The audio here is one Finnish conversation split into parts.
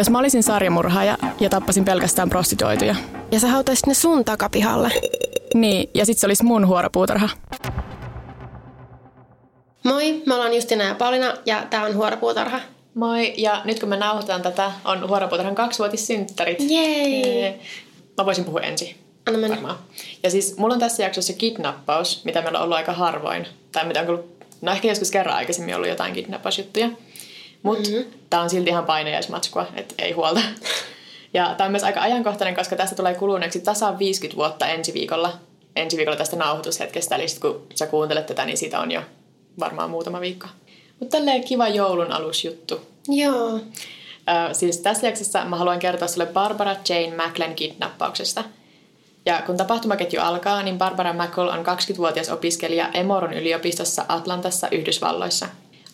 Jos mä olisin sarjamurhaaja ja tappasin pelkästään prostituoituja. Ja sä hautaisit ne sun takapihalle. Niin, ja sit se olisi mun huoropuutarha. Moi, mä ollaan Justina ja Paulina ja tää on Huoropuutarha. Moi, ja nyt kun me nauhoitetaan tätä, on Huoropuutarhan kaksivuotissynttärit. Jei! Mä voisin puhua ensin. Anna mennä. Varmaan. Ja siis mulla on tässä jaksossa kidnappaus, mitä meillä on ollut aika harvoin. Tai mitä on ollut, no ehkä joskus kerran aikaisemmin ollut jotain kidnappausjuttuja. Mutta mm-hmm. tää on silti ihan painajaismatskua, että ei huolta. Ja tää on myös aika ajankohtainen, koska tästä tulee kuluneeksi tasan 50 vuotta ensi viikolla. Ensi viikolla tästä nauhoitushetkestä, eli sit kun sä kuuntelet tätä, niin siitä on jo varmaan muutama viikko. Mutta tälleen kiva joulun alusjuttu. Joo. Ö, siis tässä jaksossa mä haluan kertoa sulle Barbara Jane Macklin kidnappauksesta. Ja kun tapahtumaketju alkaa, niin Barbara Mackle on 20-vuotias opiskelija Emoron yliopistossa Atlantassa Yhdysvalloissa.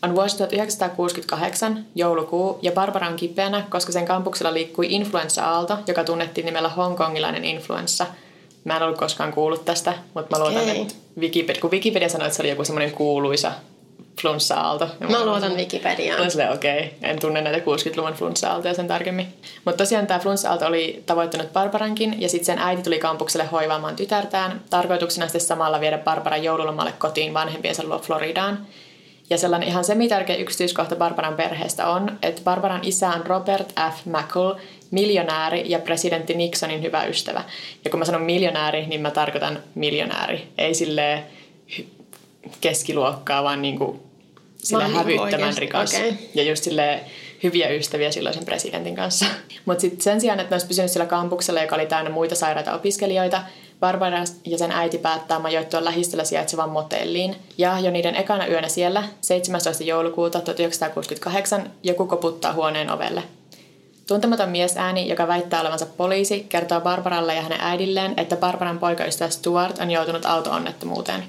On vuosi 1968, joulukuu, ja Barbara on kipeänä, koska sen kampuksella liikkui influenssa-aalto, joka tunnettiin nimellä hongkongilainen influenssa. Mä en ollut koskaan kuullut tästä, mutta mä luotan, Okei. että Wikipedia, kun Wikipedia sanoi, että se oli joku semmoinen kuuluisa flunssa-aalto. niin Mä luotan Wikipediaan. Silleen, okei, okay. en tunne näitä 60-luvun flunssa-aaltoja sen tarkemmin. Mutta tosiaan tämä flunssa-aalto oli tavoittanut Barbarankin ja sitten sen äiti tuli kampukselle hoivaamaan tytärtään. Tarkoituksena sitten samalla viedä Barbara joululomalle kotiin vanhempiensa luo Floridaan. Ja sellainen ihan semitärkeä yksityiskohta Barbaran perheestä on, että Barbaran isä on Robert F. McCall, miljonääri ja presidentti Nixonin hyvä ystävä. Ja kun mä sanon miljonääri, niin mä tarkoitan miljonääri. Ei silleen keskiluokkaa, vaan niinku Vaan niinku hävyttömän rikas. okei. Ja just sille hyviä ystäviä silloisen presidentin kanssa. Mutta sitten sen sijaan, että ne olisi pysynyt sillä kampuksella, joka oli täynnä muita sairaita opiskelijoita, Barbara ja sen äiti päättää majoittua lähistöllä sijaitsevaan motelliin. Ja jo niiden ekana yönä siellä, 17. joulukuuta 1968, joku koputtaa huoneen ovelle. Tuntematon miesääni, joka väittää olevansa poliisi, kertoo Barbaralle ja hänen äidilleen, että Barbaran poikaystävä Stuart on joutunut auto-onnettomuuteen.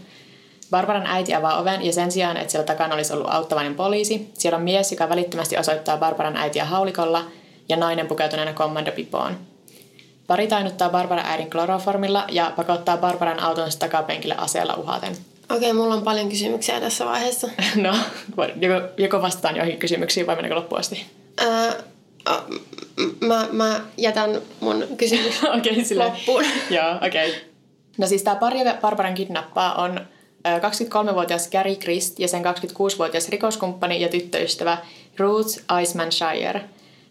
Barbaran äiti avaa oven ja sen sijaan, että siellä takana olisi ollut auttavainen poliisi, siellä on mies, joka välittömästi osoittaa Barbaran äitiä haulikolla ja nainen pukeutuneena kommandopipoon. Pari tainuttaa Barbara äidin kloroformilla ja pakottaa Barbaran autonsa takapenkille aseella uhaten. Okei, mulla on paljon kysymyksiä tässä vaiheessa. No, joko, joko vastataan joihin kysymyksiin vai mennäänkö loppuun asti? M- mä, mä jätän mun kysymys okay, sille. loppuun. Joo, okei. Okay. No siis tämä pari, joka Barbaran kidnappaa, on ö, 23-vuotias Gary Christ ja sen 26-vuotias rikoskumppani ja tyttöystävä Ruth Eismanshire.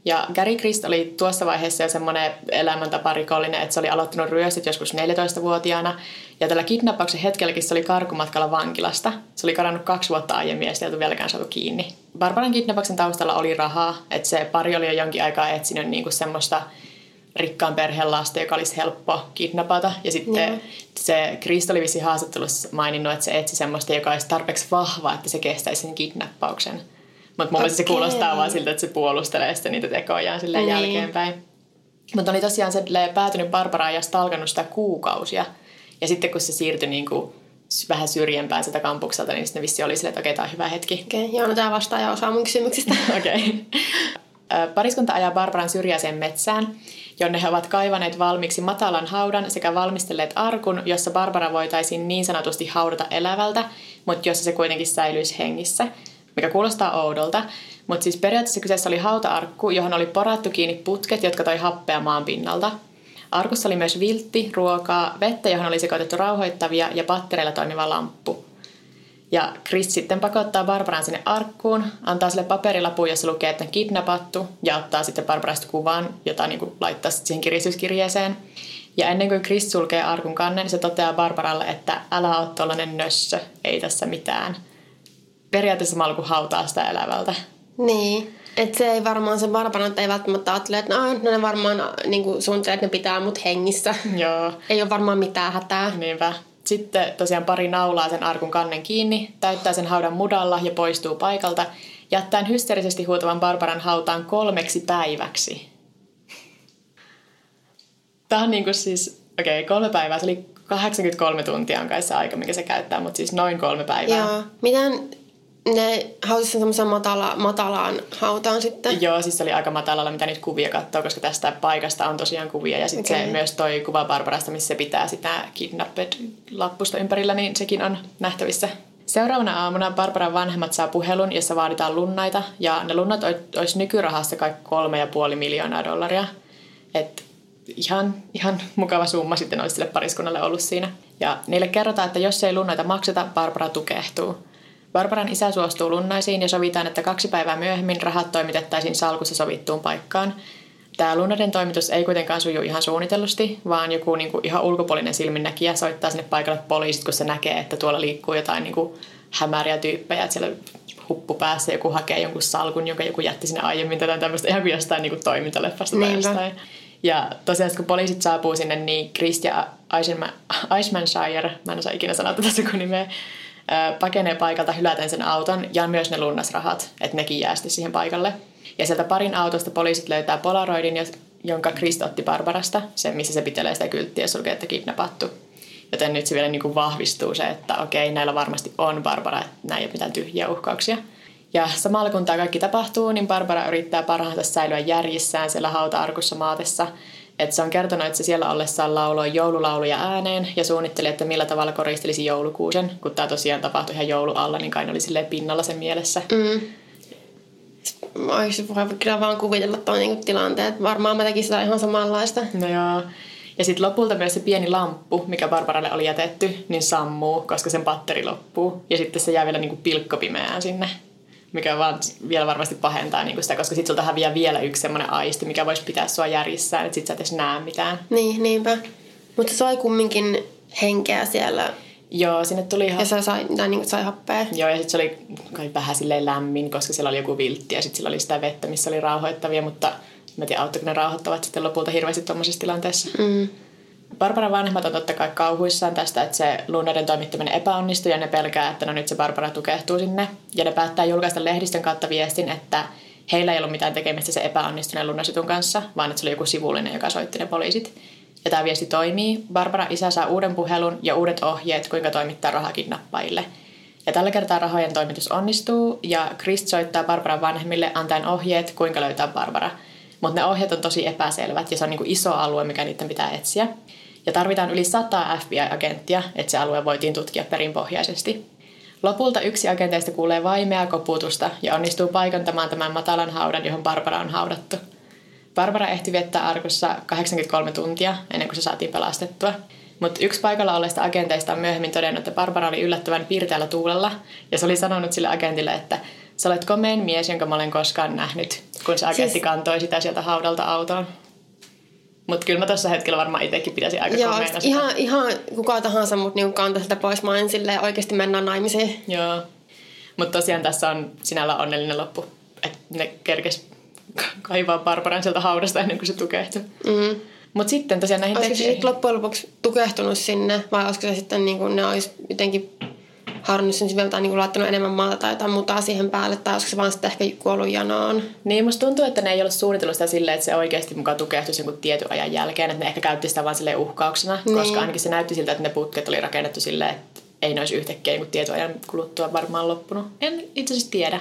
Ja Gary Christ oli tuossa vaiheessa jo semmoinen elämäntaparikollinen, että se oli aloittanut ryöstit joskus 14-vuotiaana. Ja tällä kidnappauksen hetkelläkin se oli karkumatkalla vankilasta. Se oli karannut kaksi vuotta aiemmin ja sitä ei oltu vieläkään saatu kiinni. Barbaran kidnappauksen taustalla oli rahaa, että se pari oli jo jonkin aikaa etsinyt niinku semmoista rikkaan perheen lasta, joka olisi helppo kidnapata. Ja sitten Joo. se Krist oli haastattelussa maininnut, että se etsi semmoista, joka olisi tarpeeksi vahva, että se kestäisi sen kidnappauksen. Mutta mun mielestä se kuulostaa vaan siltä, että se puolustelee sitten niitä tekojaan silleen Niin. jälkeenpäin. Mutta oli tosiaan se päätynyt Barbaraan ja stalkannut sitä kuukausia. Ja sitten kun se siirtyi niin kuin vähän syrjempään sitä kampukselta, niin sitten vissi oli silleen, että okei, tämä on hyvä hetki. Okei, joo, no tää vastaaja osaa mun kysymyksistä. Okei. Ö, Pariskunta ajaa Barbaran syrjäiseen metsään, jonne he ovat kaivaneet valmiiksi matalan haudan sekä valmistelleet arkun, jossa Barbara voitaisiin niin sanotusti haudata elävältä, mutta jossa se kuitenkin säilyisi hengissä, mikä kuulostaa oudolta. Mutta siis periaatteessa kyseessä oli hautaarkku, johon oli porattu kiinni putket, jotka toi happea maan pinnalta. Arkussa oli myös viltti, ruokaa, vettä, johon oli sekoitettu rauhoittavia ja pattereilla toimiva lamppu. Ja Chris sitten pakottaa Barbaran sinne arkkuun, antaa sille paperilapun, jossa lukee, että on kidnappattu, ja ottaa sitten Barbarasta kuvan, jota niin kuin laittaa siihen kiristyskirjeeseen. Ja ennen kuin Chris sulkee arkun kannen, se toteaa Barbaralle, että älä ole tuollainen nössö, ei tässä mitään. Periaatteessa samalla kuin hautaa sitä elävältä. niin. Että se ei varmaan se Barbara nyt ei välttämättä ajattele, että no, no ne varmaan niin suunnittelee, että ne pitää mut hengissä. Joo, Ei ole varmaan mitään hätää. niinpä. Sitten tosiaan pari naulaa sen arkun kannen kiinni, täyttää sen haudan mudalla ja poistuu paikalta, jättäen hysteerisesti huutavan Barbaran hautaan kolmeksi päiväksi. Tämä on niinku siis, okei, okay, kolme päivää, se oli 83 tuntia on kai se aika, mikä se käyttää, mutta siis noin kolme päivää. Joo. Miten ne hautasi sen semmoisen matala, matalaan hautaan sitten? Joo, siis se oli aika matalalla, mitä nyt kuvia katsoo, koska tästä paikasta on tosiaan kuvia. Ja sitten Okei. se myös toi kuva Barbarasta, missä se pitää sitä kidnapped lappusta ympärillä, niin sekin on nähtävissä. Seuraavana aamuna Barbaran vanhemmat saa puhelun, jossa vaaditaan lunnaita, ja ne lunnat olisi nykyrahassa kai kolme ja puoli miljoonaa dollaria. Et ihan, ihan mukava summa sitten olisi sille pariskunnalle ollut siinä. Ja niille kerrotaan, että jos ei lunnaita makseta, Barbara tukehtuu. Barbaran isä suostuu lunnaisiin ja sovitaan, että kaksi päivää myöhemmin rahat toimitettaisiin salkussa sovittuun paikkaan. Tämä lunnaiden toimitus ei kuitenkaan suju ihan suunnitellusti, vaan joku niin kuin ihan ulkopuolinen silminnäkijä soittaa sinne paikalle poliisit, kun se näkee, että tuolla liikkuu jotain niin kuin hämäriä tyyppejä, että siellä huppu päässä joku hakee jonkun salkun, jonka joku jätti sinne aiemmin tätä tämmöistä ihan kuin jostain niin kuin toimintaleffasta tai jostain. Ja tosiaan kun poliisit saapuu sinne, niin Chris ja Eichmannshire, mä en osaa ikinä sanoa tätä sukunimeä, pakenee paikalta hyläten sen auton ja myös ne lunnasrahat, että nekin jää siihen paikalle. Ja sieltä parin autosta poliisit löytää Polaroidin, jonka Chris otti Barbarasta, se missä se pitelee sitä kylttiä ja sulkee, että kidnappattu. Joten nyt se vielä niin kuin vahvistuu se, että okei, näillä varmasti on Barbara, että näin ei ole mitään tyhjiä uhkauksia. Ja samalla kun tämä kaikki tapahtuu, niin Barbara yrittää parhaansa säilyä järjissään siellä hauta-arkussa maatessa. Et se on kertonut, että se siellä ollessaan lauloi joululauluja ääneen ja suunnitteli, että millä tavalla koristelisi joulukuusen. Kun tämä tosiaan tapahtui ihan joulualla, niin kai oli silleen pinnalla sen mielessä. Mm. Olisi voi kyllä vaan kuvitella tuon niin tilanteet. Varmaan mä tekisin sitä ihan samanlaista. No joo. Ja sitten lopulta myös se pieni lamppu, mikä Barbaralle oli jätetty, niin sammuu, koska sen patteri loppuu. Ja sitten se jää vielä niin kuin pilkkopimeään sinne mikä vaan vielä varmasti pahentaa niin sitä, koska sitten sulta häviää vielä yksi semmoinen aisti, mikä voisi pitää sua järjissään, että sit sä et edes näe mitään. Niin, niinpä. Mutta se sai kumminkin henkeä siellä. Joo, sinne tuli ihan... Ja se sai, tai niin sai happea. Joo, ja sitten se oli kai vähän silleen lämmin, koska siellä oli joku viltti ja sitten sillä oli sitä vettä, missä oli rauhoittavia, mutta mä tiedän, auttoiko ne rauhoittavat sitten lopulta hirveästi tuommoisessa tilanteessa. Mm. Barbaran vanhemmat on totta kai kauhuissaan tästä, että se lunnaiden toimittaminen epäonnistui ja ne pelkää, että no nyt se Barbara tukehtuu sinne. Ja ne päättää julkaista lehdistön kautta viestin, että heillä ei ollut mitään tekemistä se epäonnistuneen lunnasitun kanssa, vaan että se oli joku sivullinen, joka soitti ne poliisit. Ja tämä viesti toimii. Barbara isä saa uuden puhelun ja uudet ohjeet, kuinka toimittaa rahakidnappajille. Ja tällä kertaa rahojen toimitus onnistuu ja Chris soittaa Barbaran vanhemmille antaen ohjeet, kuinka löytää Barbara. Mutta ne ohjeet on tosi epäselvät ja se on niin kuin iso alue, mikä niiden pitää etsiä ja tarvitaan yli 100 FBI-agenttia, että se alue voitiin tutkia perinpohjaisesti. Lopulta yksi agenteista kuulee vaimea koputusta ja onnistuu paikantamaan tämän matalan haudan, johon Barbara on haudattu. Barbara ehti viettää arkussa 83 tuntia ennen kuin se saatiin pelastettua. Mutta yksi paikalla olleista agenteista on myöhemmin todennut, että Barbara oli yllättävän pirteällä tuulella ja se oli sanonut sille agentille, että sä olet komein mies, jonka mä olen koskaan nähnyt, kun se agentti siis... kantoi sitä sieltä haudalta autoon. Mutta kyllä mä tuossa hetkellä varmaan itsekin pitäisin aika Joo, ihan, ihan kuka tahansa mut niinku kanta sitä pois. Mä en silleen oikeasti mennä naimisiin. Joo. Mutta tosiaan tässä on sinällä onnellinen loppu. Että ne kerkes kaivaa Barbaran sieltä haudasta ennen kuin se tukehtui. Mm. Mutta sitten tosiaan näihin Olisiko se sitten loppujen lopuksi tukehtunut sinne vai olisiko se sitten niin kuin ne olisi jotenkin harjannut sen siveltä niin laittanut enemmän maata tai jotain muuta siihen päälle, tai olisiko se vaan sitten ehkä kuollut janoon. Niin, musta tuntuu, että ne ei ollut suunnitellut sitä silleen, että se oikeasti mukaan tukehtuisi jonkun tietyn ajan jälkeen, että ne ehkä käytti sitä vaan silleen uhkauksena, niin. koska ainakin se näytti siltä, että ne putket oli rakennettu silleen, että ei ne olisi yhtäkkiä niin tietyn ajan kuluttua varmaan loppunut. En itse asiassa tiedä.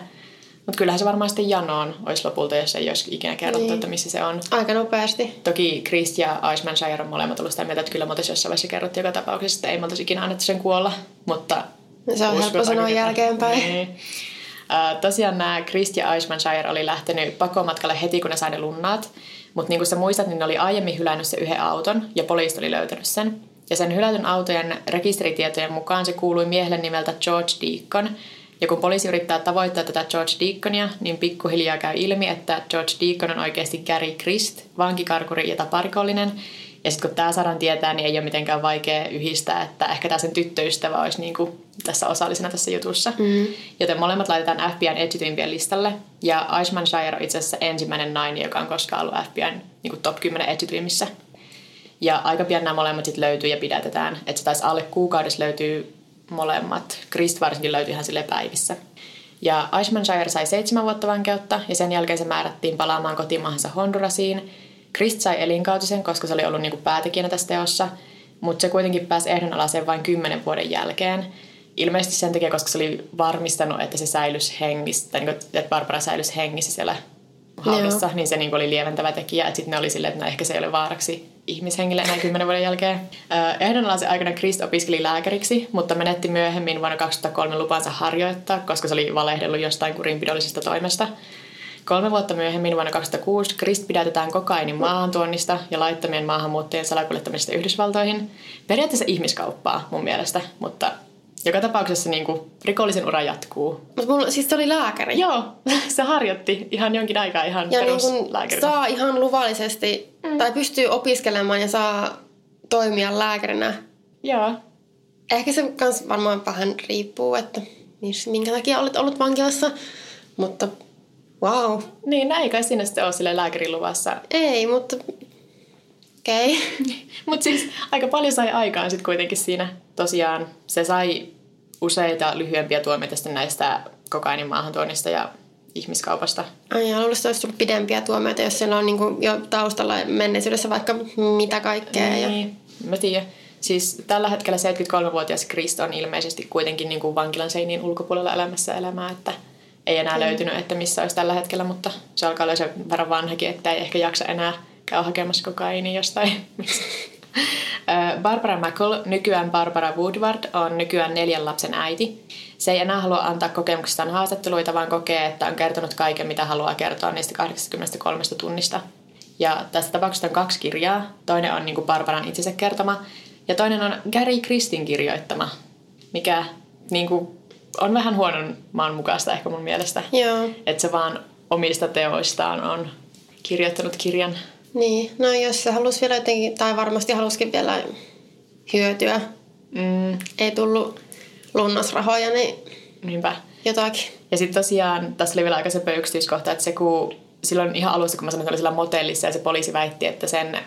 Mutta kyllähän se varmaan sitten janoon olisi lopulta, jos ei olisi ikinä kerrottu, niin. että missä se on. Aika nopeasti. Toki Chris ja Iceman Shire on molemmat ollut sitä mieltä, että kyllä me jossain vaiheessa kerrottu joka tapauksessa, että ei me ikinä annettu sen kuolla. Mutta se on helppo sanoa jälkeenpäin. Niin. Uh, tosiaan nämä Chris ja Shire oli lähtenyt pakomatkalle heti, kun ne sai ne lunnaat. Mutta niin kuin sä muistat, niin ne oli aiemmin hylännyt se yhden auton ja poliisi oli löytänyt sen. Ja sen hylätyn autojen rekisteritietojen mukaan se kuului miehelle nimeltä George Deacon. Ja kun poliisi yrittää tavoittaa tätä George Deaconia, niin pikkuhiljaa käy ilmi, että George Deacon on oikeasti Gary Christ, vankikarkuri ja taparikollinen, ja sitten kun tämä saadaan tietää, niin ei ole mitenkään vaikea yhdistää, että ehkä tämä sen tyttöystävä olisi niin kuin tässä osallisena tässä jutussa. Mm. Joten molemmat laitetaan FBIn etsityimpien listalle. Ja Aishman Shire on itse asiassa ensimmäinen nainen, joka on koskaan ollut FBIn niin kuin top 10 etsityimmissä. Ja aika pian nämä molemmat sitten löytyy ja pidätetään. Että se taisi alle kuukaudessa löytyy molemmat. Krist varsinkin löytyi ihan sille päivissä. Ja Aishman Shire sai seitsemän vuotta vankeutta ja sen jälkeen se määrättiin palaamaan kotimaahansa Hondurasiin – Krist sai elinkautisen, koska se oli ollut niinku päätekijänä tässä teossa, mutta se kuitenkin pääsi ehdonalaiseen vain kymmenen vuoden jälkeen. Ilmeisesti sen takia, koska se oli varmistanut, että se säilys hengissä, tai niinku, että Barbara säilys hengissä siellä haudassa, niin se niinku oli lieventävä tekijä. Sitten ne oli silleen, että no ehkä se ei ole vaaraksi ihmishengille enää kymmenen vuoden jälkeen. Ehdonalaisen aikana Krist opiskeli lääkäriksi, mutta menetti myöhemmin vuonna 2003 lupansa harjoittaa, koska se oli valehdellut jostain kurinpidollisesta toimesta. Kolme vuotta myöhemmin vuonna 2006 Krist pidätetään kokainin maahantuonnista ja laittomien maahanmuuttajien salakuljettamisesta Yhdysvaltoihin. Periaatteessa ihmiskauppaa mun mielestä, mutta joka tapauksessa niin kuin, rikollisen ura jatkuu. Mutta mulla, siis se oli lääkäri. Joo, se harjoitti ihan jonkin aikaa ihan ja niin saa ihan luvallisesti, mm. tai pystyy opiskelemaan ja saa toimia lääkärinä. Joo. Ehkä se kans varmaan vähän riippuu, että minkä takia olet ollut vankilassa. Mutta wow. Niin, näin kai sinne sitten ole sille lääkärin luvassa. Ei, mutta okei. Okay. mutta siis aika paljon sai aikaan sitten kuitenkin siinä. Tosiaan se sai useita lyhyempiä tuomioita sitten näistä kokainin maahantuonnista ja ihmiskaupasta. Ai ja luulisin, että olisi tullut pidempiä tuomioita, jos siellä on niin kuin jo taustalla menneisyydessä vaikka mitä kaikkea. Niin, ja... mä tiedän. Siis tällä hetkellä 73-vuotias Krist on ilmeisesti kuitenkin niin kuin vankilan seiniin ulkopuolella elämässä elämää, että ei enää löytynyt, että missä olisi tällä hetkellä, mutta se alkaa olla sen verran vanhakin, että ei ehkä jaksa enää käydä hakemassa kokaiini jostain. Barbara Mackle, nykyään Barbara Woodward, on nykyään neljän lapsen äiti. Se ei enää halua antaa kokemuksistaan haastatteluita, vaan kokee, että on kertonut kaiken, mitä haluaa kertoa niistä 83 tunnista. Ja tästä tapauksesta on kaksi kirjaa. Toinen on niin kuin Barbaran itsensä kertoma, ja toinen on Gary Kristin kirjoittama, mikä niin kuin, on vähän huonon maan mukaista ehkä mun mielestä. Joo. Että se vaan omista teoistaan on kirjoittanut kirjan. Niin, no jos se halusi vielä jotenkin, tai varmasti halusikin vielä hyötyä. Mm. Ei tullut lunnasrahoja, niin Niinpä. jotakin. Ja sitten tosiaan, tässä oli vielä aika se että se kun silloin ihan alussa, kun mä sanoin, että oli sillä motellissa ja se poliisi väitti, että sen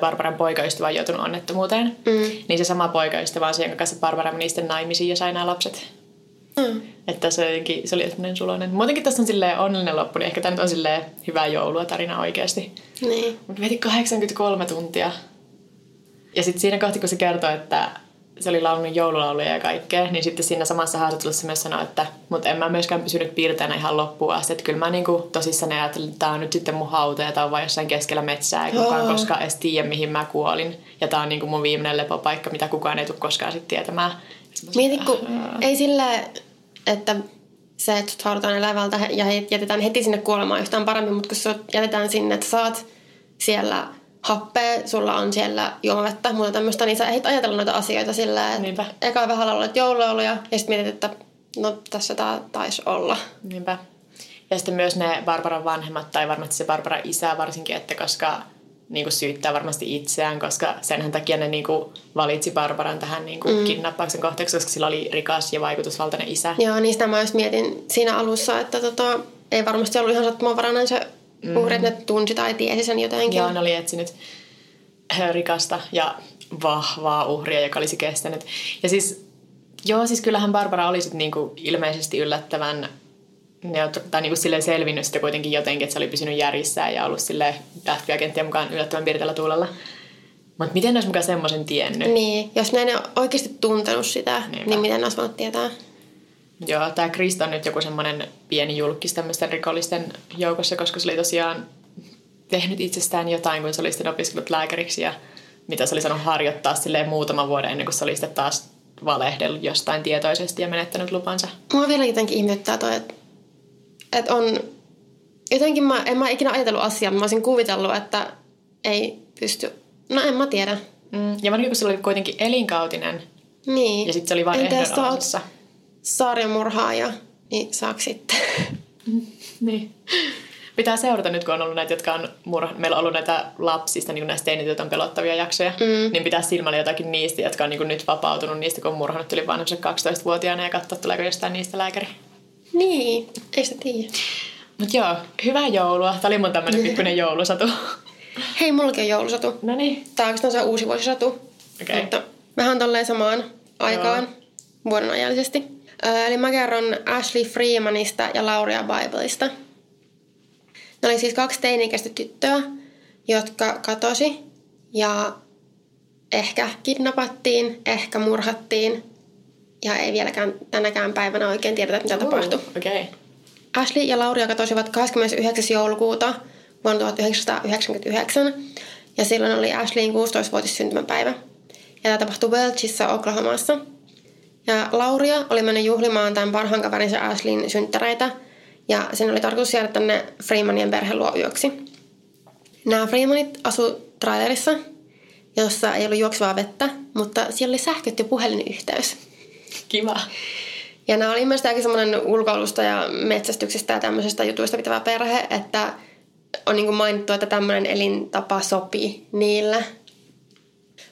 Barbaran poikaystävä on joutunut onnettomuuteen, Mm. niin se sama poikaystävä on se, jonka kanssa Barbara meni sitten naimisiin ja sai nämä lapset. Mm. Että se, jotenkin, se oli semmoinen suloinen. Muutenkin tässä on silleen onnellinen loppu, niin ehkä tämä nyt on silleen hyvää joulua tarina oikeasti. Niin. Mutta veti 83 tuntia. Ja sitten siinä kohti, kun se kertoi, että se oli laulunut joululauluja ja kaikkea, niin sitten siinä samassa haastattelussa myös sanoi, että mutta en mä myöskään pysynyt piirteänä ihan loppuun asti. Että kyllä mä niinku tosissaan ajattelin, että tämä on nyt sitten mun hauta ja tämä on vain jossain keskellä metsää. Ei kukaan koskaan edes tiedä, mihin mä kuolin. Ja tämä on niinku mun viimeinen lepopaikka, mitä kukaan ei tule koskaan sitten tietämään. Mieti, kun ei sille, että se, että sut haudataan elävältä ja he- jätetään heti sinne kuolemaan yhtään paremmin, mutta kun sut jätetään sinne, että saat siellä happea, sulla on siellä juomavettä, muuta tämmöistä, niin sä ehdit ajatella noita asioita Niinpä. että eka vähän laulat joululauluja ja sitten mietit, että no tässä tää taisi olla. Niinpä. Ja sitten myös ne Barbaran vanhemmat, tai varmasti se Barbara isä varsinkin, että koska niin kuin syyttää varmasti itseään, koska senhän takia ne niin kuin valitsi Barbaran tähän niin kuin mm. kidnappauksen kohteeksi, koska sillä oli rikas ja vaikutusvaltainen isä. Joo, niistä mä myös mietin siinä alussa, että tota, ei varmasti ollut ihan sattumanvarainen se uhri, että ne tunsi tai tiesi sen jotenkin. Joo, ne oli etsinyt äh, rikasta ja vahvaa uhria, joka olisi kestänyt. Ja siis, joo, siis kyllähän Barbara oli sit niinku ilmeisesti yllättävän neutro- tai niinku silleen selvinnyt sitä kuitenkin jotenkin, että se oli pysynyt järjissään ja ollut sille FBI-agenttien mukaan yllättävän pirteellä tuulella. Mutta miten ne olisi mukaan semmoisen tiennyt? Niin, jos ne ei ole oikeasti tuntenut sitä, Niinpä. niin miten ne olisi voinut tietää? Joo, tämä Krista on nyt joku semmoinen pieni julkis tämmöisten rikollisten joukossa, koska se oli tosiaan tehnyt itsestään jotain, kun se oli sitten opiskellut lääkäriksi ja mitä se oli sanonut harjoittaa silleen muutaman vuoden ennen kuin se oli sitten taas valehdellut jostain tietoisesti ja menettänyt lupansa. Mua vielä jotenkin ihmetyttää toi, että, että on... Jotenkin mä, en mä ikinä ajatellut asiaa, mä olisin kuvitellut, että ei pysty... No en mä tiedä. Mm. Ja varsinkin kun se oli kuitenkin elinkautinen Niin. ja sitten se oli vain ehdonalaisessa. sarjamurhaaja, niin saako sitten? Niin. Pitää seurata nyt, kun on ollut näitä, jotka on murha... Meillä on ollut näitä lapsista, niin näistä teinit, on pelottavia jaksoja. Mm. Niin pitää silmällä jotakin niistä, jotka on niin nyt vapautunut niistä, kun on murhannut yli vanhuksen 12-vuotiaana ja katsoa, tuleeko jostain niistä lääkäri. Niin, ei sitä tiedä. Mutta joo, hyvää joulua. Tämä oli mun tämmönen pikkuinen joulusatu. Hei, mullakin on joulusatu. no niin. Tää on se uusi vuosisatu. Okei. Mutta vähän tolleen samaan aikaan vuoden ajallisesti. Ö, eli mä kerron Ashley Freemanista ja Lauria Biblesta. Ne oli siis kaksi teini-ikäistä tyttöä, jotka katosi ja ehkä kidnappattiin, ehkä murhattiin. Ja ei vieläkään tänäkään päivänä oikein tiedetä, mitä tapahtui. Okei. Okay. Ashley ja Lauria katosivat 29. joulukuuta vuonna 1999 ja silloin oli Ashleyin 16-vuotis syntymäpäivä. Ja tämä tapahtui Welchissa, Oklahomassa. Ja Lauria oli mennyt juhlimaan tämän parhaan kaverinsa Ashleyin synttäreitä ja sen oli tarkoitus jäädä tänne Freemanien perheluo yöksi. Nämä Freemanit asu trailerissa, jossa ei ollut juoksevaa vettä, mutta siellä oli sähköt ja puhelinyhteys. Kiva. Ja nämä oli ilmeisesti aika semmoinen ulkoilusta ja metsästyksestä ja tämmöisestä jutuista pitävä perhe, että on niin mainittu, että tämmöinen elintapa sopii niille.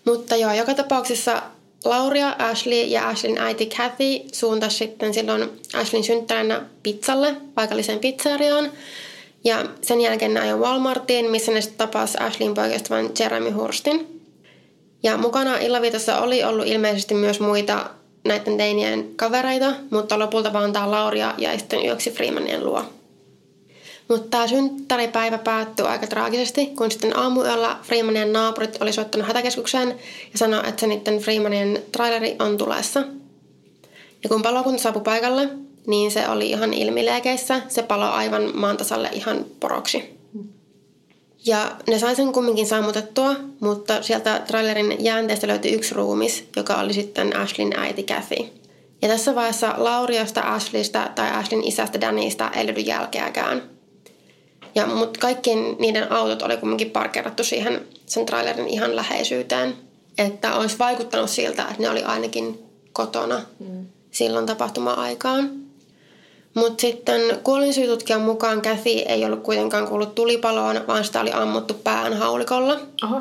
Mutta joo, joka tapauksessa Lauria, Ashley ja Ashleyn äiti Kathy suuntasi sitten silloin Ashleyn synttäränä pizzalle, paikalliseen pizzeriaan. Ja sen jälkeen ne Walmartiin, missä ne sitten tapasi Ashleyn poikaystävän Jeremy Hurstin. Ja mukana illaviitossa oli ollut ilmeisesti myös muita näiden teinien kavereita, mutta lopulta vaan tämä Lauria ja sitten yöksi Freemanien luo. Mutta tämä synttäripäivä päättyi aika traagisesti, kun sitten aamuyöllä Freemanien naapurit oli soittanut hätäkeskukseen ja sanoi, että se niiden Freemanien traileri on tulessa. Ja kun palokunta saapui paikalle, niin se oli ihan ilmileekeissä. Se palo aivan maantasalle ihan poroksi. Ja ne sai sen kumminkin sammutettua, mutta sieltä trailerin jäänteestä löytyi yksi ruumis, joka oli sitten Ashlin äiti Kathy. Ja tässä vaiheessa Lauriasta, Ashleystä tai Ashlin isästä Danista ei löydy jälkeäkään. Ja, mutta kaikkien niiden autot oli kumminkin parkerattu siihen sen trailerin ihan läheisyyteen. Että olisi vaikuttanut siltä, että ne oli ainakin kotona mm. silloin tapahtuma-aikaan. Mutta sitten kuolinsyytutkijan mukaan Kathy ei ollut kuitenkaan kuullut tulipaloon, vaan sitä oli ammuttu pään haulikolla. Oho.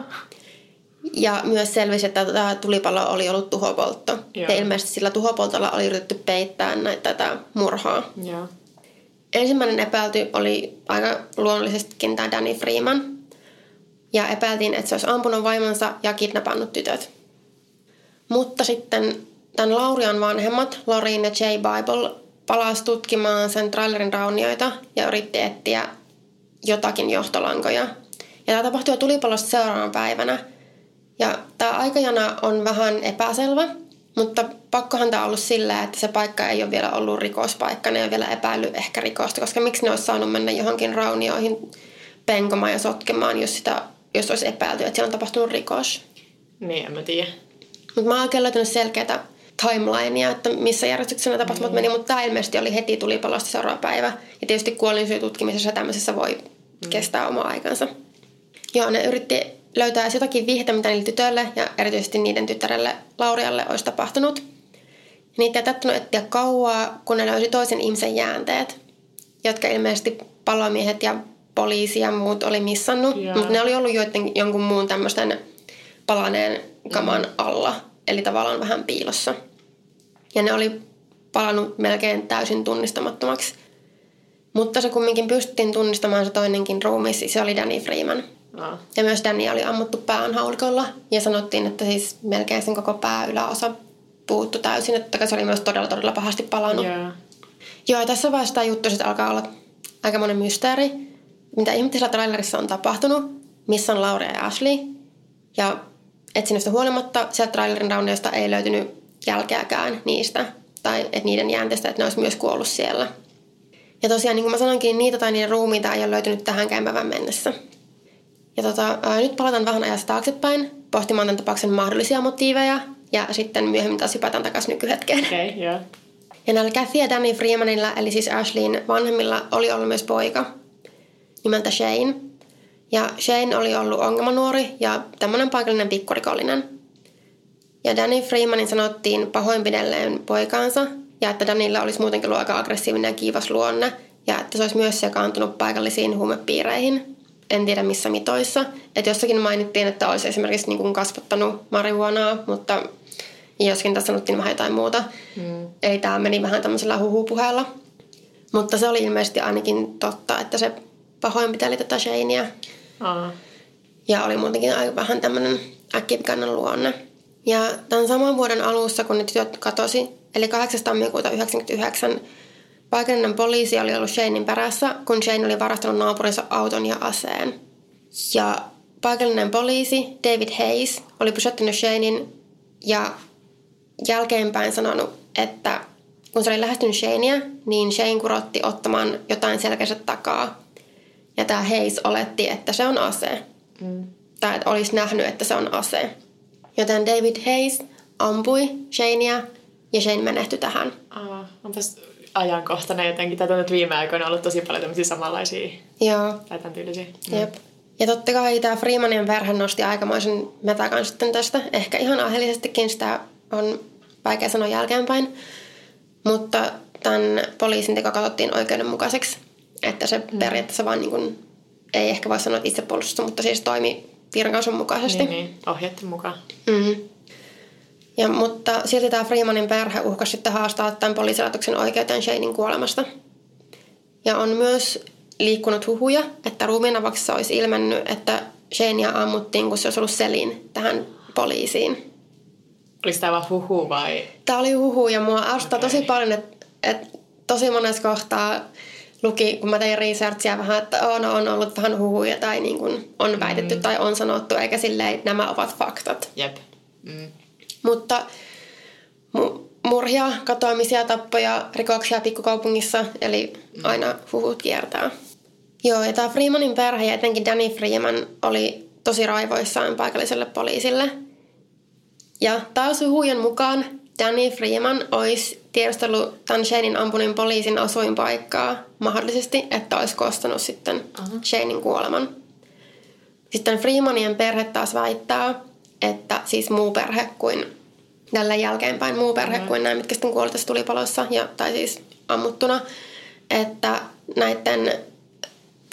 Ja myös selvisi, että tämä tulipalo oli ollut tuhopoltto. Joo. Ja ilmeisesti sillä tuhopoltolla oli yritetty peittää näitä, tätä murhaa. Joo. Ensimmäinen epäilty oli aika luonnollisestikin tämä Danny Freeman. Ja epäiltiin, että se olisi ampunut vaimonsa ja kidnappannut tytöt. Mutta sitten tämän Laurian vanhemmat, Lorin ja Jay Bible, palasi tutkimaan sen trailerin raunioita ja yritti etsiä jotakin johtolankoja. Ja tämä tapahtui jo tulipalosta seuraavana päivänä. Ja tämä aikajana on vähän epäselvä, mutta pakkohan tämä ollut sillä, että se paikka ei ole vielä ollut rikospaikka. Ne ei ole vielä epäillyt ehkä rikosta, koska miksi ne olisi saanut mennä johonkin raunioihin penkomaan ja sotkemaan, jos, sitä, jos olisi epäilty, että siellä on tapahtunut rikos. Niin, en mä tiedä. Mutta mä oon oikein löytänyt selkeätä timelinea, että missä järjestyksessä nämä tapahtumat mm. meni, mutta tämä ilmeisesti oli heti tulipalosta seuraava päivä. Ja tietysti kuolinsyytutkimisessa tämmöisessä voi mm. kestää oma aikansa. Joo, ne yritti löytää jotakin vihjettä, mitä niille tytöille ja erityisesti niiden tyttärelle Laurialle olisi tapahtunut. Niitä ei täyttänyt etsiä kauaa, kun ne löysi toisen ihmisen jäänteet, jotka ilmeisesti palomiehet ja poliisi ja muut oli missannut, yeah. mutta ne oli ollut joiden, jonkun muun tämmöisten palaneen kaman mm. alla, eli tavallaan vähän piilossa. Ja ne oli palannut melkein täysin tunnistamattomaksi. Mutta se kumminkin pystyttiin tunnistamaan se toinenkin ruumis, se oli Danny Freeman. Ah. Ja myös Danny oli ammuttu pään haulikolla ja sanottiin, että siis melkein sen koko pää yläosa puuttu täysin, että se oli myös todella todella pahasti palannut. Yeah. Joo, tässä vaiheessa tämä juttu sitten alkaa olla aika monen mysteeri, mitä ihmeellisellä trailerissa on tapahtunut, missä on Lauria ja Ashley. Ja etsinnöstä huolimatta sieltä trailerin raunioista ei löytynyt jälkeäkään niistä, tai että niiden jäänteistä, että ne olisi myös kuollut siellä. Ja tosiaan, niin kuin mä sanoinkin, niitä tai niiden ruumiita ei ole löytynyt tähän päivän mennessä. Ja tota, ää, nyt palataan vähän ajassa taaksepäin pohtimaan tämän tapauksen mahdollisia motiiveja ja sitten myöhemmin taas hypätään takaisin nykyhetkeen. Okei, okay, joo. Ja näillä Kathy ja Danny Freemanilla, eli siis Ashleyin vanhemmilla, oli ollut myös poika nimeltä Shane. Ja Shane oli ollut ongelmanuori ja tämmöinen paikallinen pikkurikollinen. Ja Danny Freemanin sanottiin pahoinpidelleen poikaansa ja että Danilla olisi muutenkin ollut aika aggressiivinen ja kiivas luonne ja että se olisi myös sekaantunut paikallisiin huumepiireihin. En tiedä missä mitoissa. Että jossakin mainittiin, että olisi esimerkiksi niin kuin kasvattanut marihuonaa, mutta joskin tässä sanottiin vähän jotain muuta. Mm. Eli tämä meni vähän tämmöisellä huhupuheella. Mutta se oli ilmeisesti ainakin totta, että se pahoinpiteli tätä Shanea. Aa. Ja oli muutenkin aika vähän tämmöinen äkkipikainen luonne. Ja tämän saman vuoden alussa, kun ne tytöt katosi, eli 8. tammikuuta 1999, paikallinen poliisi oli ollut Shanein perässä, kun Shane oli varastanut naapurinsa auton ja aseen. Ja paikallinen poliisi David Hayes oli pysäyttänyt Shanein ja jälkeenpäin sanonut, että kun se oli lähestynyt Shanea, niin Shane kurotti ottamaan jotain selkänsä takaa. Ja tämä Hayes oletti, että se on ase. Mm. Tai että olisi nähnyt, että se on ase. Joten David Hayes ampui Shanea ja Shane menehtyi tähän. Aa, onpas ajankohtainen jotenkin. Tätä on nyt viime aikoina ollut tosi paljon tämmöisiä samanlaisia Joo. tai tämän tyylisiä. Jep. Ja totta kai tämä Freemanin perhe nosti aikamoisen metakan sitten tästä. Ehkä ihan aiheellisestikin sitä on vaikea sanoa jälkeenpäin. Mutta tämän poliisin teko katsottiin oikeudenmukaiseksi. Että se mm. periaatteessa vaan niin kuin, ei ehkä voi sanoa itsepuolustusta, mutta siis toimi virkansa mukaisesti. Niin, niin. ohjeiden mukaan. Mm. Ja, mutta silti tämä Freemanin perhe uhkasi sitten haastaa tämän poliisilaitoksen oikeuteen Shanein kuolemasta. Ja on myös liikkunut huhuja, että ruumiinavauksessa olisi ilmennyt, että Shanea ammuttiin, kun se olisi ollut selin tähän poliisiin. Oliko tämä vaan huhu vai? Tämä oli huhu ja mua astaa okay. tosi paljon, että, että tosi monessa kohtaa luki, kun mä tein researchia vähän, että oh, no, on ollut vähän huhuja tai niin kuin on väitetty mm. tai on sanottu, eikä silleen, nämä ovat faktat. Jep. Mm. Mutta mu- murhia, katoamisia, tappoja, rikoksia pikkukaupungissa, eli aina huhut kiertää. Joo, ja tämä Freemanin perhe ja etenkin Danny Freeman oli tosi raivoissaan paikalliselle poliisille. Ja taas huhujen mukaan Danny Freeman olisi tiedustellut tämän Shanein ampunin poliisin asuinpaikkaa mahdollisesti, että olisi kostanut sitten uh-huh. Shanein kuoleman. Sitten Freemanien perhe taas väittää, että siis muu perhe kuin tällä jälkeenpäin muu perhe mm-hmm. kuin nämä, mitkä sitten kuoli tässä tulipalossa, ja, tai siis ammuttuna, että näiden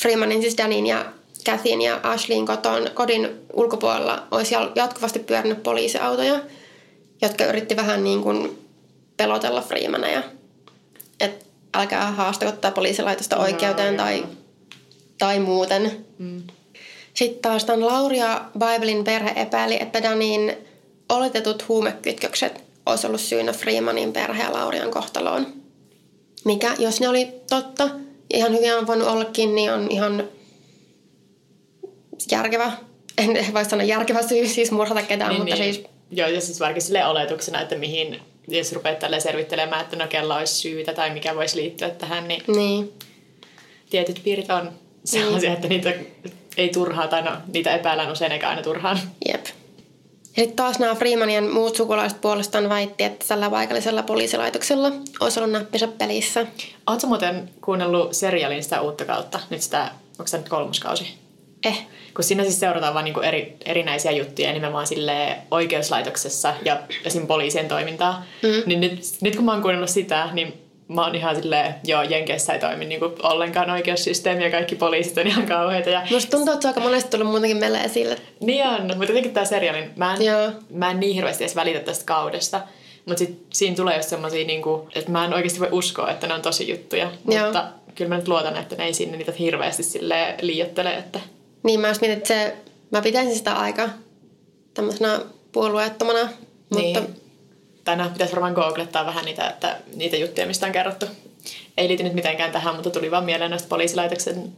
Freemanin, siis Danin ja Kathyn ja Ashleyin koton, kodin ulkopuolella olisi jatkuvasti pyörinyt poliisiautoja, jotka yritti vähän niin kuin pelotella Freemaneja. Että älkää haastako tätä poliisilaitosta oikeuteen tai, tai muuten. Mm. Sitten taas tämän Lauria Bibelin perhe epäili, että Danin oletetut huumekytkökset olisi ollut syynä Freemanin perhe ja Laurian kohtaloon. Mikä, jos ne oli totta, ihan hyvin on voinut ollakin, niin on ihan järkevä, en voi sanoa järkevä syy siis murhata ketään, niin, mutta niin. siis... Joo, ja siis vaikka sille oletuksena, että mihin, jos rupeat tälle selvittelemään, että no kello olisi syytä tai mikä voisi liittyä tähän, niin, niin. tietyt piirit on sellaisia, niin. että niitä ei turhaa, tai no, niitä epäillään usein eikä aina turhaan. Jep. Ja sitten taas nämä Freemanien muut sukulaiset puolestaan väitti, että tällä paikallisella poliisilaitoksella olisi ollut näppinsä pelissä. Oletko muuten kuunnellut serialin sitä uutta kautta? Nyt sitä, onko se nyt kolmoskausi? Eh. Kun siinä siis seurataan vaan niinku eri, erinäisiä juttuja nimenomaan sille oikeuslaitoksessa ja esim. poliisien toimintaa. Mm. Niin nyt, nyt kun mä oon kuunnellut sitä, niin mä oon ihan silleen, joo, Jenkeissä ei toimi niin ollenkaan oikeussysteemi ja kaikki poliisit on ihan kauheita. Ja... Musta tuntuu, että se on aika monesti tullut muutenkin meille esille. Niin on, mutta jotenkin tää seriaali, mä en, joo. mä en niin hirveästi edes välitä tästä kaudesta. Mutta sit siinä tulee just semmosia, niinku, että mä en oikeasti voi uskoa, että ne on tosi juttuja. Joo. Mutta kyllä mä nyt luotan, että ne ei sinne niitä hirveästi sille liiottele. Että... Niin mä mietin, että se, mä pitäisin sitä aika tämmöisenä puolueettomana. Niin. Mutta tai no, pitäisi varmaan googlettaa vähän niitä, että, niitä juttuja, mistä on kerrottu. Ei liity nyt mitenkään tähän, mutta tuli vaan mieleen näistä poliisilaitoksen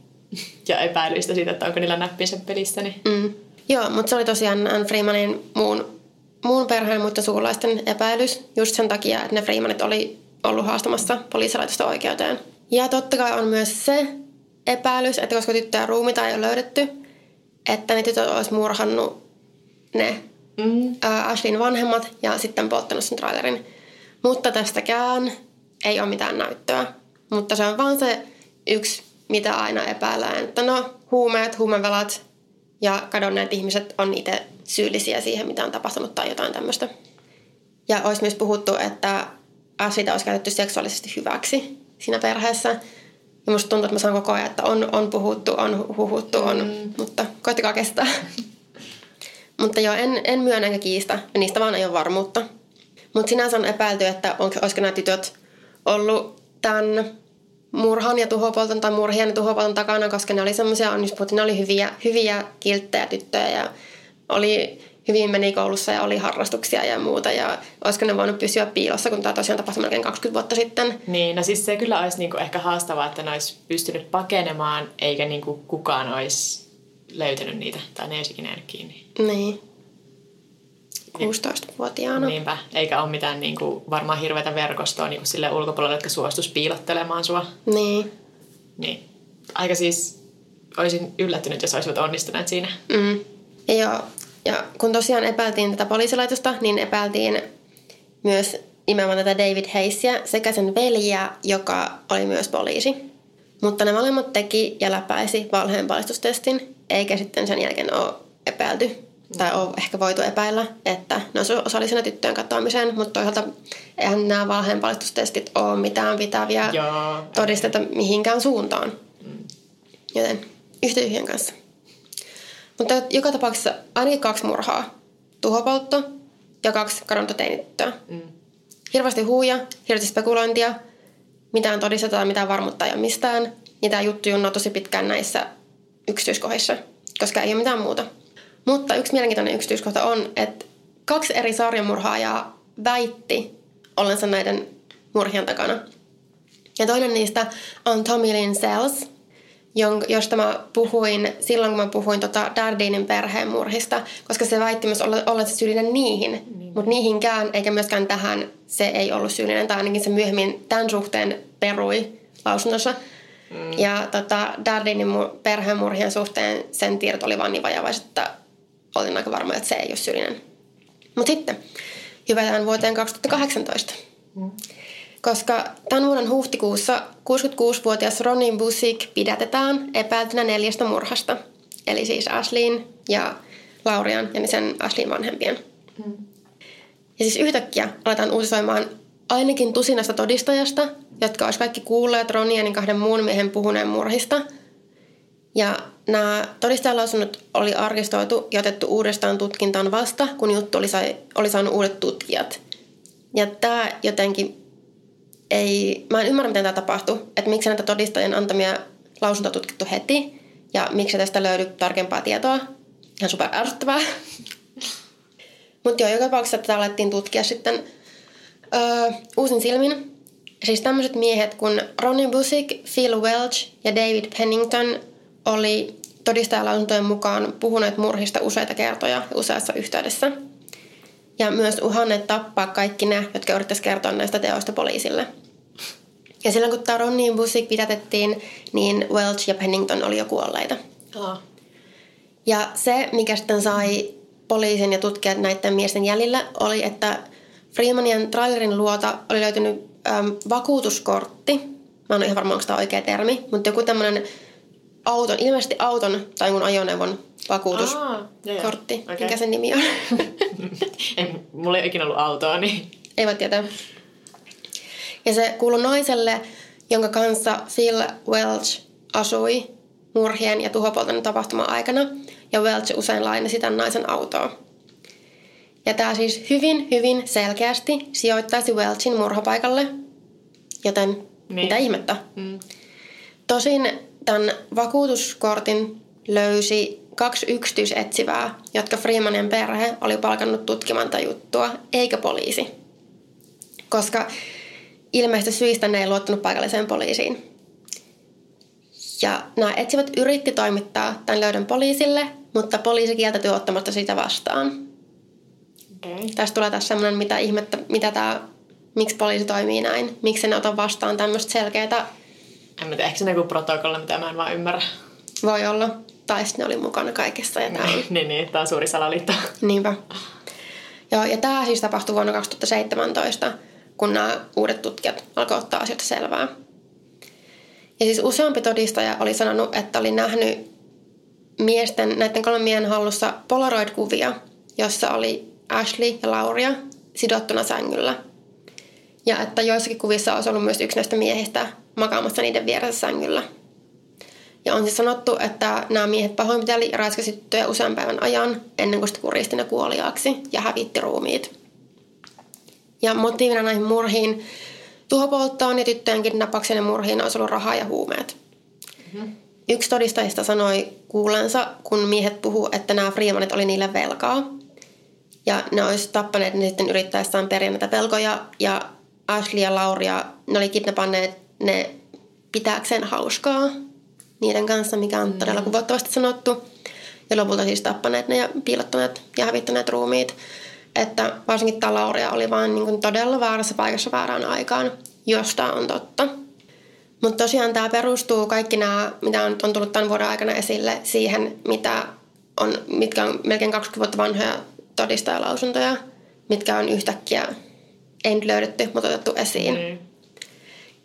ja epäilyistä siitä, että onko niillä näppinsä pelissä. Niin... Mm. Joo, mutta se oli tosiaan Anne Freemanin muun, muun perheen mutta sukulaisten epäilys just sen takia, että ne Freemanit oli ollut haastamassa poliisilaitosta oikeuteen. Ja totta kai on myös se epäilys, että koska tyttöjä ruumita ei ole löydetty, että ne tytöt olisi murhannut ne mm. Ashlin vanhemmat ja sitten polttanut sen trailerin. Mutta tästäkään ei ole mitään näyttöä. Mutta se on vaan se yksi, mitä aina epäillään. Että no, huumeet, huumevelat ja kadonneet ihmiset on itse syyllisiä siihen, mitä on tapahtunut tai jotain tämmöistä. Ja olisi myös puhuttu, että Ashleyta olisi käytetty seksuaalisesti hyväksi siinä perheessä. Ja musta tuntuu, että mä saan koko ajan, että on, on puhuttu, on huhuttu, on, mm. mutta koittakaa kestää. Mutta joo, en, en myönnä enkä kiistä. Niistä vaan ei ole varmuutta. Mutta sinänsä on epäilty, että onko, olisiko nämä tytöt ollut tämän murhan ja tuhopolton tai murhien ja tuhopolton takana, koska ne oli semmoisia, on ne oli hyviä, hyviä kilttejä tyttöjä ja oli hyvin meni koulussa ja oli harrastuksia ja muuta. Ja olisiko ne voinut pysyä piilossa, kun tämä tosiaan tapahtui melkein 20 vuotta sitten. Niin, no siis se kyllä olisi niinku ehkä haastavaa, että ne olisi pystynyt pakenemaan, eikä niinku kukaan olisi löytänyt niitä, tai ne ei ikinä kiinni. Niin. 16-vuotiaana. Niinpä, eikä ole mitään niin kuin, varmaan hirveätä verkostoa niin sille ulkopuolelle, jotka suostus piilottelemaan sua. Niin. Niin. Aika siis, olisin yllättynyt, jos olisivat onnistuneet siinä. Mm. Ja, ja kun tosiaan epäiltiin tätä poliisilaitosta, niin epäiltiin myös nimenomaan tätä David Haysia sekä sen veljeä, joka oli myös poliisi. Mutta ne molemmat teki ja läpäisi valheenpaljastustestin, eikä sitten sen jälkeen ole epäilty tai ole ehkä voitu epäillä, että ne on osallisena tyttöjen katoamiseen, mutta toisaalta eihän nämä valheenpaljastustestit ole mitään pitäviä Joo. todisteita mihinkään suuntaan. Joten yhtä tyhjän kanssa. Mutta joka tapauksessa ainakin kaksi murhaa. Tuhopoltto ja kaksi kadonnutta teinityttöä. Mm. Hirveästi huuja, hirveästi spekulointia, mitään todistetaan, mitään varmuutta ei ole mistään. Ja tämä juttu junnaa tosi pitkään näissä yksityiskohdissa, koska ei ole mitään muuta. Mutta yksi mielenkiintoinen yksityiskohta on, että kaksi eri sarjamurhaajaa väitti ollensa näiden murhien takana. Ja toinen niistä on Tommy Lynn Sells, josta mä puhuin silloin, kun mä puhuin tota Dardinin perheen murhista, koska se väitti myös ollensa syyllinen niihin. Niin. Mutta niihinkään, eikä myöskään tähän, se ei ollut syyllinen, tai ainakin se myöhemmin tämän suhteen perui lausunnossa. Mm. Ja tota, Dardinin perheen murhien suhteen sen tiedot oli vaan niin vajavaiset, että olin aika varma, että se ei ole syyllinen. Mutta sitten hyvätään vuoteen 2018. Mm. Koska tämän vuoden huhtikuussa 66-vuotias Ronin Busik pidätetään epäiltynä neljästä murhasta. Eli siis Ashlyn ja Laurian ja sen Ashlyn vanhempien. Mm. Ja siis yhtäkkiä aletaan uutisoimaan ainakin tusinasta todistajasta, jotka olisi kaikki kuulleet Ronin ja kahden muun miehen puhuneen murhista. Ja nämä todistajalausunnot oli arkistoitu ja otettu uudestaan tutkintaan vasta, kun juttu oli, sai, oli saanut uudet tutkijat. Ja tämä jotenkin ei, mä en ymmärrä, miten tämä tapahtui, että miksi näitä todistajien antamia lausuntoja tutkittu heti ja miksi tästä löydy tarkempaa tietoa. Ihan super ärsyttävää. Mutta joo, joka tapauksessa tätä alettiin tutkia sitten öö, uusin silmin. Siis tämmöiset miehet kuin Ronnie Busick, Phil Welch ja David Pennington oli todistajalausuntojen mukaan puhuneet murhista useita kertoja useassa yhteydessä. Ja myös uhanneet tappaa kaikki ne, jotka yrittäisivät kertoa näistä teoista poliisille. Ja silloin kun tämä Ronnie Busick pidätettiin, niin Welch ja Pennington oli jo kuolleita. Oh. Ja se, mikä sitten sai poliisin ja tutkijat näiden miesten jäljillä, oli, että Freemanien trailerin luota oli löytynyt äm, vakuutuskortti. Mä en ole ihan varma, onko tämä oikea termi, mutta joku tämmöinen auton, ilmeisesti auton tai mun ajoneuvon vakuutuskortti. Okay. Mikä sen nimi on? ei, mulla ei ikinä ollut autoa, niin... Ei voi tietää. Ja se kuului naiselle, jonka kanssa Phil Welch asui murhien ja tuhopolton tapahtuman aikana. Ja Welch usein lainasi tämän naisen autoa. Ja tämä siis hyvin, hyvin selkeästi sijoittaisi Welchin murhapaikalle. Joten niin. mitä ihmettä. Mm. Tosin tämän vakuutuskortin löysi kaksi yksityisetsivää, jotka Freemanin perhe oli palkannut tutkimaan juttua, eikä poliisi. Koska ilmeisesti syistä ne ei luottanut paikalliseen poliisiin. Ja nämä etsivät yritti toimittaa tämän löydön poliisille, mutta poliisi kieltäytyi ottamasta sitä vastaan. Okay. Tästä tulee tässä semmoinen, mitä ihmettä, mitä tämä, miksi poliisi toimii näin. Miksi ne ota vastaan tämmöistä selkeää... En mä tiedä, ehkä se joku protokolla, mitä mä en vaan ymmärrä. Voi olla. Tai sitten ne oli mukana kaikessa. Ja on... niin, niin, tämä on suuri salaliitto. Niinpä. Joo, ja tämä siis tapahtui vuonna 2017, kun nämä uudet tutkijat alkoivat ottaa asioita selvää. Ja siis useampi todistaja oli sanonut, että oli nähnyt miesten, näiden kolmen miehen hallussa Polaroid-kuvia, jossa oli Ashley ja Lauria sidottuna sängyllä. Ja että joissakin kuvissa olisi ollut myös yksi näistä miehistä makaamassa niiden vieressä sängyllä. Ja on siis sanottu, että nämä miehet pahoinpiteli ja raiskasi tyttöjä usean päivän ajan ennen kuin sitten kuristi ne kuoliaaksi ja hävitti ruumiit. Ja motiivina näihin murhiin, tuhopolttoon ja tyttöjen kidnappauksen ja murhiin olisi ollut rahaa ja huumeet. Mm-hmm. Yksi todistajista sanoi kuulensa, kun miehet puhu, että nämä Freemanit oli niille velkaa. Ja ne olisi tappaneet ne sitten yrittäessään periä näitä velkoja. Ja Ashley ja Lauria, ne oli kidnappanneet ne pitääkseen hauskaa niiden kanssa, mikä on todella mm. kuvottavasti sanottu. Ja lopulta siis tappaneet ne ja piilottaneet ja hävittäneet ruumiit. että varsinkin tämä Lauria oli vaan niin kuin todella väärässä paikassa väärään aikaan, jos tämä on totta. Mutta tosiaan tämä perustuu kaikki nämä, mitä on, on tullut tämän vuoden aikana esille, siihen, mitä on, mitkä on melkein 20 vuotta vanhoja todistajalausuntoja, mitkä on yhtäkkiä ei nyt löydetty, mutta otettu esiin. Mm.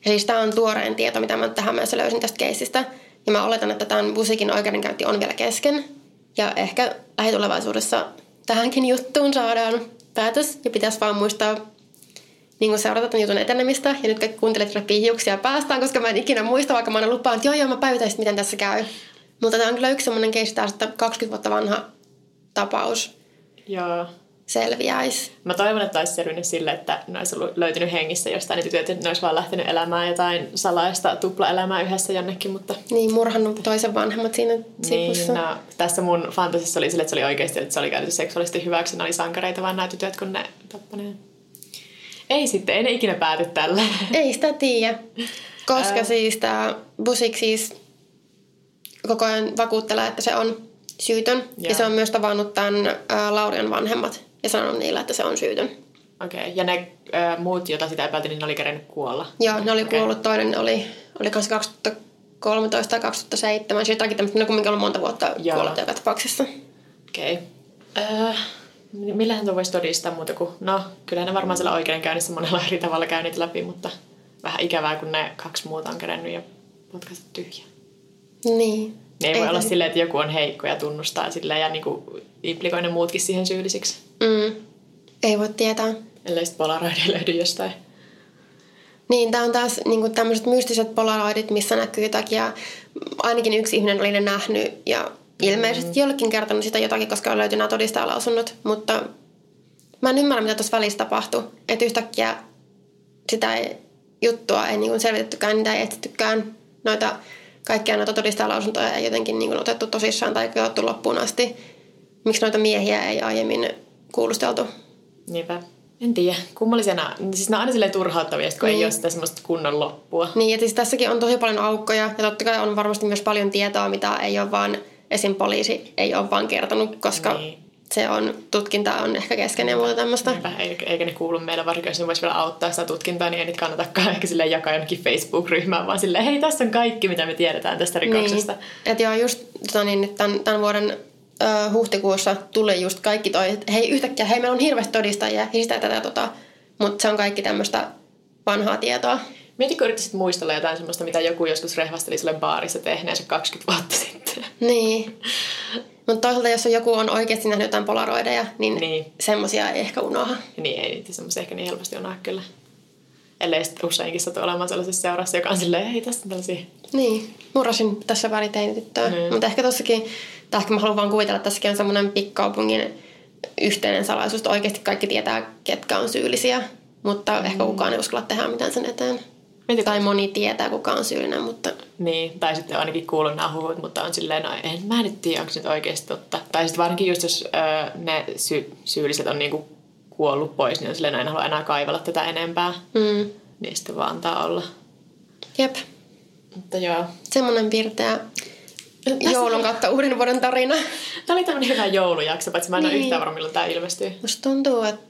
Ja siis tämä on tuorein tieto, mitä mä tähän mennessä löysin tästä keisistä. Ja mä oletan, että tämän musiikin oikeudenkäynti on vielä kesken. Ja ehkä lähitulevaisuudessa tähänkin juttuun saadaan päätös. Ja pitäisi vaan muistaa niin kuin seurata tämän jutun etenemistä. Ja nyt kaikki kuuntelet repii hiuksia päästään, koska mä en ikinä muista, vaikka mä aina lupaan, että joo joo mä päivitäisin, miten tässä käy. Mutta tämä on kyllä yksi semmoinen taas, että 20 vuotta vanha tapaus Joo. Selviäisi. Mä toivon, että olisi selvinnyt sille, että ne olisi ollut löytynyt hengissä jostain tytöt, että ne olisi vaan lähtenyt elämään jotain salaista tuplaelämää yhdessä jonnekin, mutta... Niin, murhannut toisen vanhemmat siinä sivussa. Niin, no, tässä mun fantasissa oli sille, että se oli oikeasti, että se oli käytetty seksuaalisesti hyväksi, ne oli sankareita vaan nämä tytöt, kun ne tappaneet. Ei sitten, ei ne ikinä pääty tällä. Ei sitä tiedä, koska Ää. siis tämä Busik siis koko ajan vakuuttelee, että se on syytön. Ja, ja se on myös tavannut tämän ää, Laurian vanhemmat ja sanonut niille, että se on syytön. Okei, okay. ja ne äh, muut, joita sitä epäiltiin, niin ne oli kerennyt kuolla. Joo, ne oli Okei. kuollut. Toinen oli, oli kanssa 2013 tai 2007. Se jotakin tämmöistä, ne on kuitenkin ollut monta vuotta Joo. kuollut joka tapauksessa. Okei. Okay. Äh, millähän tuo voisi todistaa muuta kuin... No, kyllähän ne varmaan siellä oikeudenkäynnissä monella eri tavalla käy niitä läpi, mutta vähän ikävää, kun ne kaksi muuta on kerennyt ja potkaistu tyhjä. Niin. Niin ei, Ei voi olla toi- silleen, että joku on heikko ja tunnustaa silleen ja niinku implikoi ne muutkin siihen syyllisiksi. Mm. Ei voi tietää. Ellei sitten polaroidi löydy jostain. Niin, tämä on taas niin tämmöiset mystiset polaroidit, missä näkyy takia. Ainakin yksi ihminen oli ne nähnyt ja ilmeisesti mm. jollekin kertonut sitä jotakin, koska on löytynyt nämä todistajalausunnot. Mutta mä en ymmärrä, mitä tuossa välissä tapahtui. Että yhtäkkiä sitä ei, juttua ei niin selvitettykään, niitä ei etsittykään. Noita, kaikkia noita todistajalausuntoja ei jotenkin niin otettu tosissaan tai koottu loppuun asti. Miksi noita miehiä ei aiemmin kuulusteltu? Niinpä. En tiedä. Kummallisena. Siis ne on aina silleen turhauttavia, kun Niin. ei ole sitä semmoista kunnon loppua. Niin, ja siis tässäkin on tosi paljon aukkoja, ja totta kai on varmasti myös paljon tietoa, mitä ei ole vaan, esim. poliisi ei ole vaan kertonut, koska Niin. niin. se on, tutkinta on ehkä kesken ja muuta tämmöistä. Eikä, ne kuulu meille, varsinkin jos ne voisi vielä auttaa sitä tutkintaa, niin ei niitä kannatakaan ehkä silleen jakaa jonnekin Facebook-ryhmään, vaan silleen, hei, tässä on kaikki, mitä me tiedetään tästä rikoksesta. Niin. Et joo, just tota, niin, tämän, tämän vuoden ö, huhtikuussa tuli just kaikki toi, että hei yhtäkkiä, hei meillä on hirveästi todistajia, ja sitä tätä tota, mutta se on kaikki tämmöistä vanhaa tietoa. Mieti, kun yrittäisit muistella jotain semmoista, mitä joku joskus rehvasteli sulle baarissa tehneensä 20 vuotta sitten. Niin. Mutta toisaalta, jos joku on oikeasti nähnyt jotain polaroideja, niin, Niin. niin. semmoisia ei ehkä unoha. Niin ei niitä semmoisia ehkä niin helposti unoha kyllä. Ellei sitten useinkin satu olemaan sellaisessa seurassa, joka on silleen, hei, tässä on tällaisia. Niin, murrasin tässä pari teinityttöä. Niin. Mm. Mutta ehkä tossakin, tai ehkä mä haluan vaan kuvitella, että tässäkin on semmoinen pikkaupungin yhteinen salaisuus, että oikeasti kaikki tietää, ketkä on syyllisiä. Mutta mm. ehkä kukaan ei uskalla tehdä mitään sen eteen. Mieti, Tai moni tietää, kuka on syyllinen, mutta Niin, tai sitten ainakin kuullut nämä huhut, mutta on silleen, no en mä nyt tiedä, onko se nyt oikeasti totta. Tai sitten varsinkin just, jos öö, ne sy- syylliset on niinku kuollut pois, niin on silleen, no en halua enää kaivella tätä enempää. mm, Niin sitten vaan antaa olla. jep, Mutta joo. semmoinen pirteä Tässä- joulun kautta uuden vuoden tarina. Tämä oli tämmöinen hyvä joulujakso, paitsi mä en niin. ole yhtään varma, milloin tämä ilmestyy. Musta tuntuu, että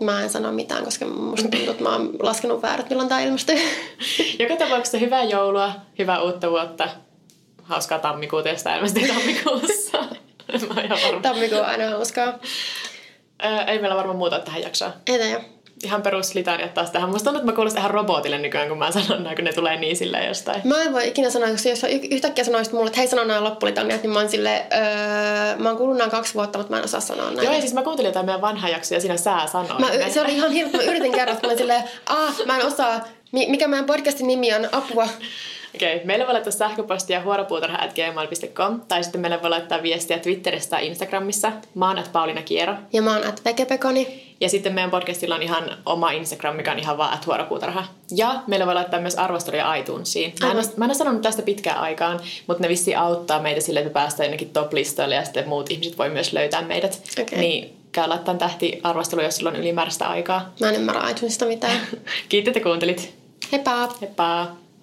mä en sano mitään, koska musta tuntuu, että mä oon laskenut väärät, milloin tää ilmestyy. Joka tapauksessa hyvää joulua, hyvää uutta vuotta. Hauskaa tammikuuta, jos tämä ilmestyy tammikuussa. mä oon ihan varma. Tammikuu on aina hauskaa. Öö, ei meillä varmaan muuta tähän jaksoon. Etä jo. Ihan peruslitaniat taas tähän. Musta tuntuu, että mä kuulostan ihan robotille nykyään, kun mä sanon näin, kun ne tulee niin silleen jostain. Mä en voi ikinä sanoa, koska jos yhtäkkiä sanoisit mulle, että hei sano nämä loppulitaniat, niin mä oon silleen, öö, mä oon kuullut nämä kaksi vuotta, mutta mä en osaa sanoa näin. Joo, ja siis mä kuuntelin jotain meidän vanhaa jaksoa ja siinä sä sanoit. Mä, se oli ihan hirveä, mä yritin kertoa, että mä silleen, ah, mä en osaa, Mi- mikä meidän podcastin nimi on, apua. Okei, okay, meille voi laittaa sähköpostia huoropuutarha.gmail.com tai sitten meille voi laittaa viestiä Twitterissä tai Instagramissa. Mä oon at Pauliina Kiero. Ja mä oon at Vekepekoni. Ja sitten meidän podcastilla on ihan oma Instagram, mikä on ihan vaan huoropuutarha. Ja meille voi laittaa myös arvosteluja iTunesiin. Mä en, ole, mä en ole sanonut tästä pitkään aikaan, mutta ne vissi auttaa meitä sille, että me päästään jonnekin top-listoille ja sitten muut ihmiset voi myös löytää meidät. Okei. Niin käy laittaa tähti arvostelua, jos on ylimääräistä aikaa. Mä en ymmärrä iTunesista mitään. Kiitos, että kuuntelit. Heippa! Heippa!